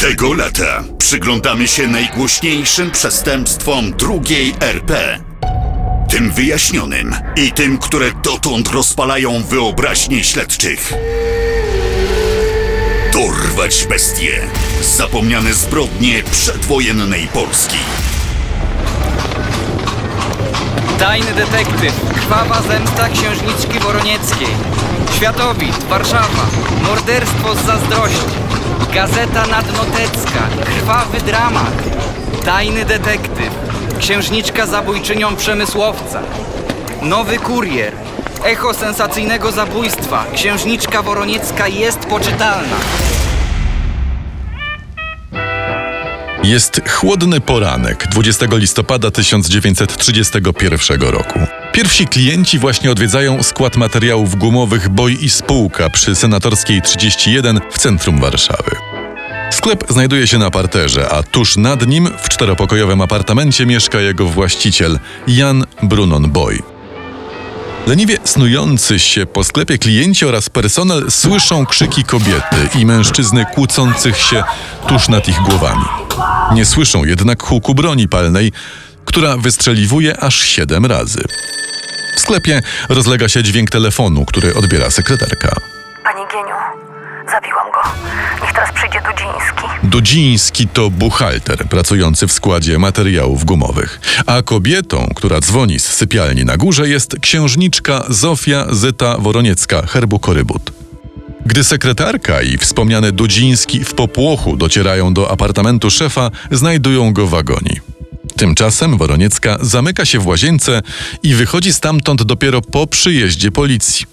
Tego lata przyglądamy się najgłośniejszym przestępstwom drugiej RP. Tym wyjaśnionym i tym, które dotąd rozpalają wyobraźnię śledczych. Dorwać bestie. Zapomniane zbrodnie przedwojennej Polski. Tajny detektyw. Krwawa zemsta księżniczki Woronieckiej. Światowid. Warszawa. Morderstwo z zazdrości. Gazeta Nadnotecka. Krwawy dramat. Tajny detektyw. Księżniczka zabójczynią przemysłowca. Nowy kurier. Echo sensacyjnego zabójstwa. Księżniczka Woroniecka jest poczytalna. Jest chłodny poranek 20 listopada 1931 roku. Pierwsi klienci właśnie odwiedzają skład materiałów gumowych Boj i Spółka przy Senatorskiej 31 w centrum Warszawy. Sklep znajduje się na parterze, a tuż nad nim w czteropokojowym apartamencie mieszka jego właściciel Jan Brunon Boy. Leniwie snujący się po sklepie klienci oraz personel słyszą krzyki kobiety i mężczyzny kłócących się tuż nad ich głowami. Nie słyszą jednak huku broni palnej, która wystrzeliwuje aż siedem razy. W sklepie rozlega się dźwięk telefonu, który odbiera sekretarka. Panie Gieniu, zabiłam go. Niech teraz przyjdzie Dudziński. Dudziński to buchalter pracujący w składzie materiałów gumowych, a kobietą, która dzwoni z sypialni na górze jest księżniczka Zofia Zyta Woroniecka herbu Korybut. Gdy sekretarka i wspomniany Dudziński w popłochu docierają do apartamentu szefa, znajdują go w wagonie. Tymczasem Woroniecka zamyka się w łazience i wychodzi stamtąd dopiero po przyjeździe policji.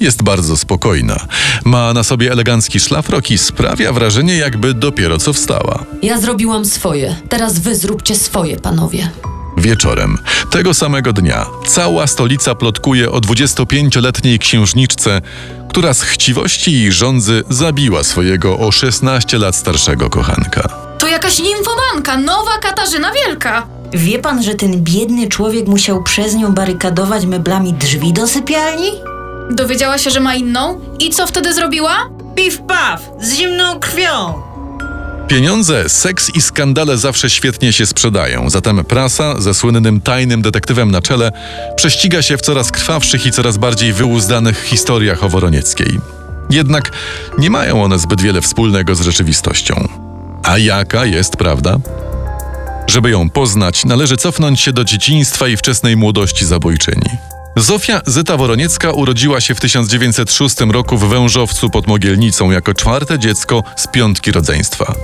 Jest bardzo spokojna. Ma na sobie elegancki szlafrok i sprawia wrażenie, jakby dopiero co wstała. Ja zrobichciłam swoje. Teraz wy zróbcie swoje, panowie. Wieczorem tego samego dnia cała stolica plotkuje o 25-letniej księżniczce, która z chciwości i żądzy zabiła swojego o 16 lat starszego kochanka. To jakaś nimfomanka, nowa Katarzyna Wielka. Wie pan, że ten biedny człowiek musiał przez nią barykadować meblami drzwi do sypialni? Dowiedziała się, że ma inną? I co wtedy zrobiła? Piw paw, z zimną krwią. Pieniądze, seks i skandale zawsze świetnie się sprzedają, zatem prasa ze słynnym tajnym detektywem na czele prześciga się w coraz krwawszych i coraz bardziej wyuzdanych historiach o Woronieckiej. Jednak nie mają one zbyt wiele wspólnego z rzeczywistością. A jaka jest prawda? Żeby ją poznać, należy cofnąć się do dzieciństwa i wczesnej młodości zabójczyni. Zofia Zyta Woroniecka urodziła się w 1906 roku w Wężowcu pod Mogielnicą jako czwarte dziecko z piątki rodzeństwa.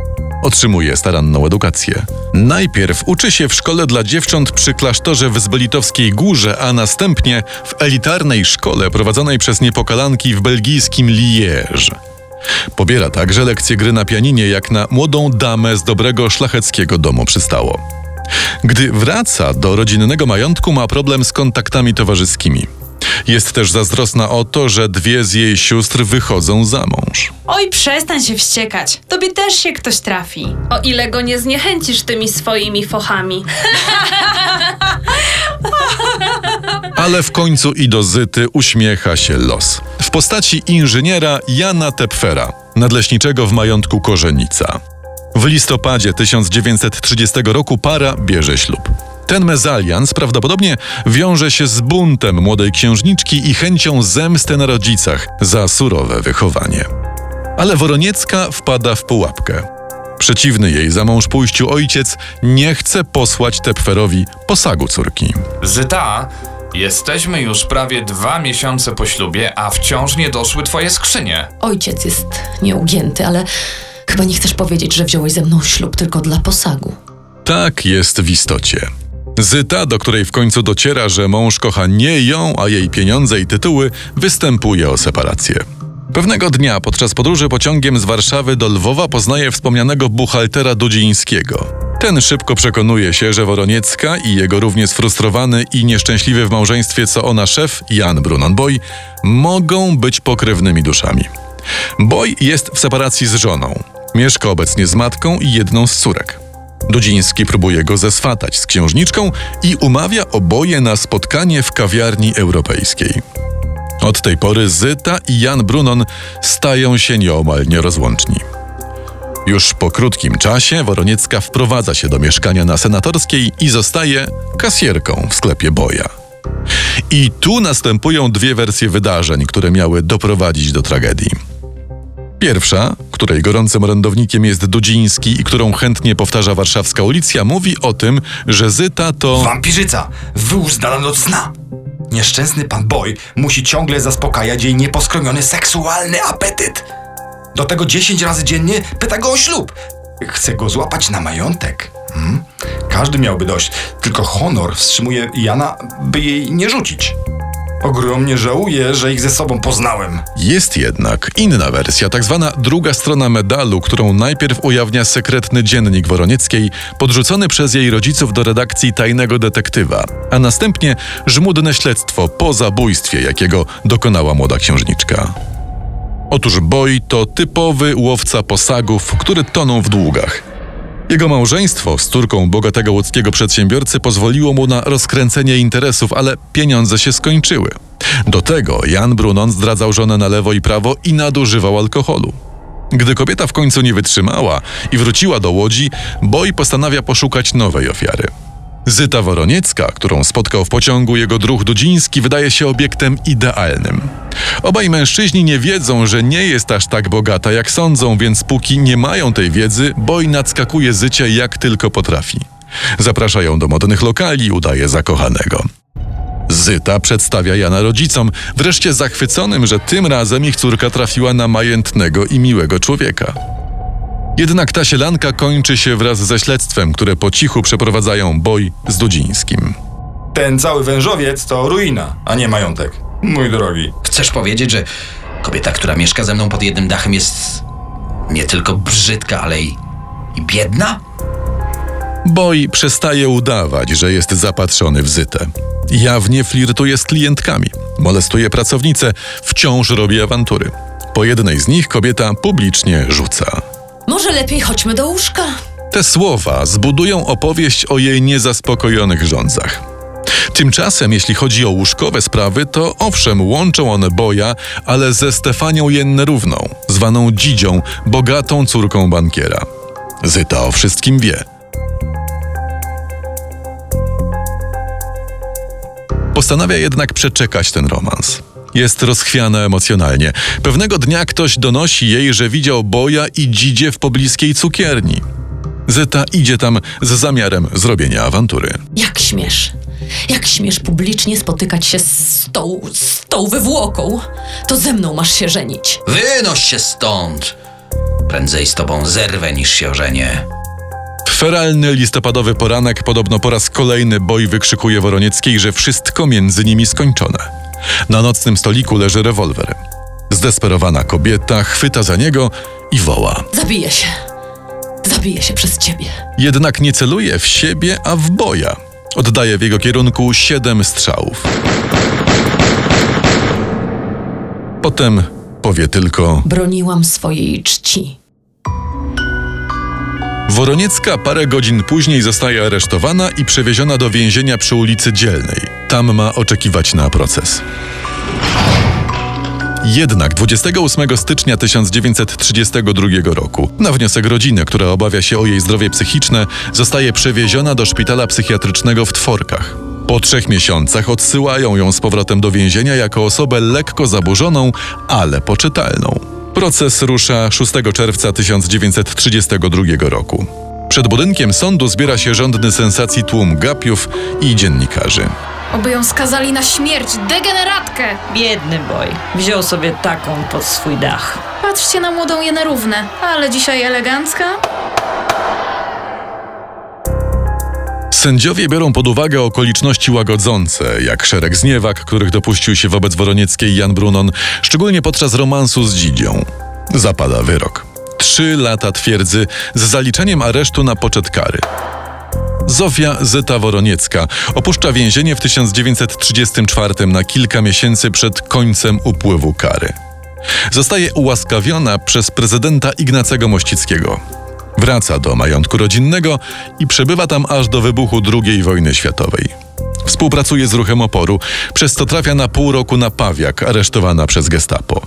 Otrzymuje staranną edukację. Najpierw uczy się w szkole dla dziewcząt przy klasztorze w Zbelitowskiej Górze, a następnie w elitarnej szkole prowadzonej przez niepokalanki w belgijskim Liège. Pobiera także lekcje gry na pianinie, jak na młodą damę z dobrego szlacheckiego domu przystało. Gdy wraca do rodzinnego majątku, ma problem z kontaktami towarzyskimi. Jest też zazdrosna o to, że dwie z jej sióstr wychodzą za mąż. Oj, przestań się wściekać. Tobie też się ktoś trafi. O ile go nie zniechęcisz tymi swoimi fochami. Ale w końcu i do Zyty uśmiecha się los. W postaci inżyniera Jana Tepfera, nadleśniczego w majątku Korzenica. W listopadzie 1930 roku para bierze ślub. Ten mezalians prawdopodobnie wiąże się z buntem młodej księżniczki i chęcią zemsty na rodzicach za surowe wychowanie. Ale Woroniecka wpada w pułapkę. Przeciwny jej za mąż pójściu ojciec nie chce posłać Tepferowi posagu córki. Zyta, jesteśmy już prawie dwa miesiące po ślubie, a wciąż nie doszły twoje skrzynie. Ojciec jest nieugięty, ale chyba nie chcesz powiedzieć, że wziąłeś ze mną ślub tylko dla posagu. Tak jest w istocie. Zyta, do której w końcu dociera, że mąż kocha nie ją, a jej pieniądze i tytuły, występuje o separację. Pewnego dnia podczas podróży pociągiem z Warszawy do Lwowa poznaje wspomnianego buchaltera Dudzińskiego. Ten szybko przekonuje się, że Woroniecka i jego równie sfrustrowany i nieszczęśliwy w małżeństwie co ona szef, Jan Brunon-Boy, mogą być pokrewnymi duszami. Boy jest w separacji z żoną. Mieszka obecnie z matką i jedną z córek. Dudziński próbuje go zeswatać z księżniczką i umawia oboje na spotkanie w kawiarni europejskiej. Od tej pory Zyta i Jan Brunon stają się nieomal nierozłączni. Już po krótkim czasie Woroniecka wprowadza się do mieszkania na Senatorskiej i zostaje kasjerką w sklepie Boja. I tu następują dwie wersje wydarzeń, które miały doprowadzić do tragedii. Pierwsza, której gorącym orędownikiem jest Dudziński i którą chętnie powtarza warszawska ulicja, mówi o tym, że Zyta to... Wampirzyca, wyuzdana do cna. Nieszczęsny pan Boy musi ciągle zaspokajać jej nieposkromiony seksualny apetyt. Do tego 10 razy dziennie pyta go o ślub. Chce go złapać na majątek. Hmm? Każdy miałby dość, tylko honor wstrzymuje Jana, by jej nie rzucić. Ogromnie żałuję, że ich ze sobą poznałem. Jest jednak inna wersja, tak zwana druga strona medalu, którą najpierw ujawnia sekretny dziennik Woronieckiej, podrzucony przez jej rodziców do redakcji tajnego detektywa, a następnie żmudne śledztwo po zabójstwie, jakiego dokonała młoda księżniczka. Otóż Boj to typowy łowca posagów, który toną w długach. Jego małżeństwo z córką bogatego łódzkiego przedsiębiorcy pozwoliło mu na rozkręcenie interesów, ale pieniądze się skończyły. Do tego Jan Brunon zdradzał żonę na lewo i prawo i nadużywał alkoholu. Gdy kobieta w końcu nie wytrzymała i wróciła do Łodzi, Boj postanawia poszukać nowej ofiary. Zyta Woroniecka, którą spotkał w pociągu jego druh Dudziński, wydaje się obiektem idealnym. Obaj mężczyźni nie wiedzą, że nie jest aż tak bogata, jak sądzą, więc póki nie mają tej wiedzy, Boj nadskakuje Zycie jak tylko potrafi. Zapraszają do modnych lokali, udaje zakochanego. Zyta przedstawia Jana rodzicom, wreszcie zachwyconym, że tym razem ich córka trafiła na majętnego i miłego człowieka. Jednak ta sielanka kończy się wraz ze śledztwem, które po cichu przeprowadzają Boj z Dudzińskim. Ten cały wężowiec to ruina, a nie majątek. Mój drogi. Chcesz powiedzieć, że kobieta, która mieszka ze mną pod jednym dachem jest nie tylko brzydka, ale i, i biedna? Boj przestaje udawać, że jest zapatrzony w Zytę. Jawnie flirtuje z klientkami, molestuje pracownice, wciąż robi awantury. Po jednej z nich kobieta publicznie rzuca. Może lepiej chodźmy do łóżka. Te słowa zbudują opowieść o jej niezaspokojonych rządzach. Tymczasem, jeśli chodzi o łóżkowe sprawy, to owszem, łączą one Boja, ale ze Stefanią Jennyrówną, zwaną Dzidzią, bogatą córką bankiera. Zyta o wszystkim wie. Postanawia jednak przeczekać ten romans. Jest rozchwiana emocjonalnie. Pewnego dnia ktoś donosi jej, że widział Boja i Dzidzie w pobliskiej cukierni. Zyta idzie tam z zamiarem zrobienia awantury. Jak śmiesz? Jak śmiesz publicznie spotykać się z tą, z tą wywłoką? To ze mną masz się żenić. Wynoś się stąd! Prędzej z tobą zerwę niż się ożenię. W feralny listopadowy poranek podobno po raz kolejny Boj wykrzykuje Woronieckiej, że wszystko między nimi skończone. Na nocnym stoliku leży rewolwer. Zdesperowana kobieta chwyta za niego i woła. Zabiję się. Zabiję się przez ciebie. Jednak nie celuje w siebie, a w Boja. Oddaje w jego kierunku siedem strzałów. Potem powie tylko: Broniłam swojej czci. Woroniecka parę godzin później zostaje aresztowana i przewieziona do więzienia przy ulicy Dzielnej. Tam ma oczekiwać na proces. Jednak 28 stycznia 1932 roku, na wniosek rodziny, która obawia się o jej zdrowie psychiczne, zostaje przewieziona do szpitala psychiatrycznego w Tworkach. Po trzech miesiącach odsyłają ją z powrotem do więzienia jako osobę lekko zaburzoną, ale poczytalną. Proces rusza 6 czerwca 1932 roku. Przed budynkiem sądu zbiera się rządny sensacji tłum gapiów i dziennikarzy. Oby ją skazali na śmierć, degeneratkę! Biedny boj. Wziął sobie taką pod swój dach. Patrzcie na młodą Jenerównę, ale dzisiaj elegancka. Sędziowie biorą pod uwagę okoliczności łagodzące, jak szereg zniewag, których dopuścił się wobec Woronieckiej Jan Brunon, szczególnie podczas romansu z Dzidzią. Zapada wyrok. Trzy lata twierdzy z zaliczeniem aresztu na poczet kary. Zofia Zyta Woroniecka opuszcza więzienie w 1934 na kilka miesięcy przed końcem upływu kary. Zostaje ułaskawiona przez prezydenta Ignacego Mościckiego. Wraca do majątku rodzinnego i przebywa tam aż do wybuchu II wojny światowej. Współpracuje z ruchem oporu, przez co trafia na pół roku na Pawiak, aresztowana przez gestapo.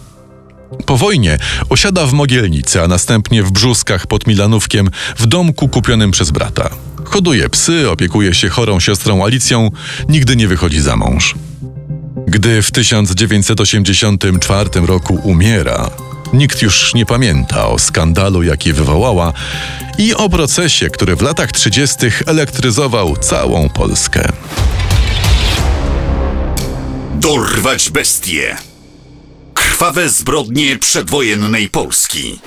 Po wojnie osiada w Mogielnicy, a następnie w Brzuskach pod Milanówkiem w domku kupionym przez brata. Hoduje psy, opiekuje się chorą siostrą Alicją, nigdy nie wychodzi za mąż. Gdy w 1984 roku umiera, nikt już nie pamięta o skandalu, jaki wywołała i o procesie, który w latach 30. elektryzował całą Polskę. Dorwać bestie. Krwawe zbrodnie przedwojennej Polski.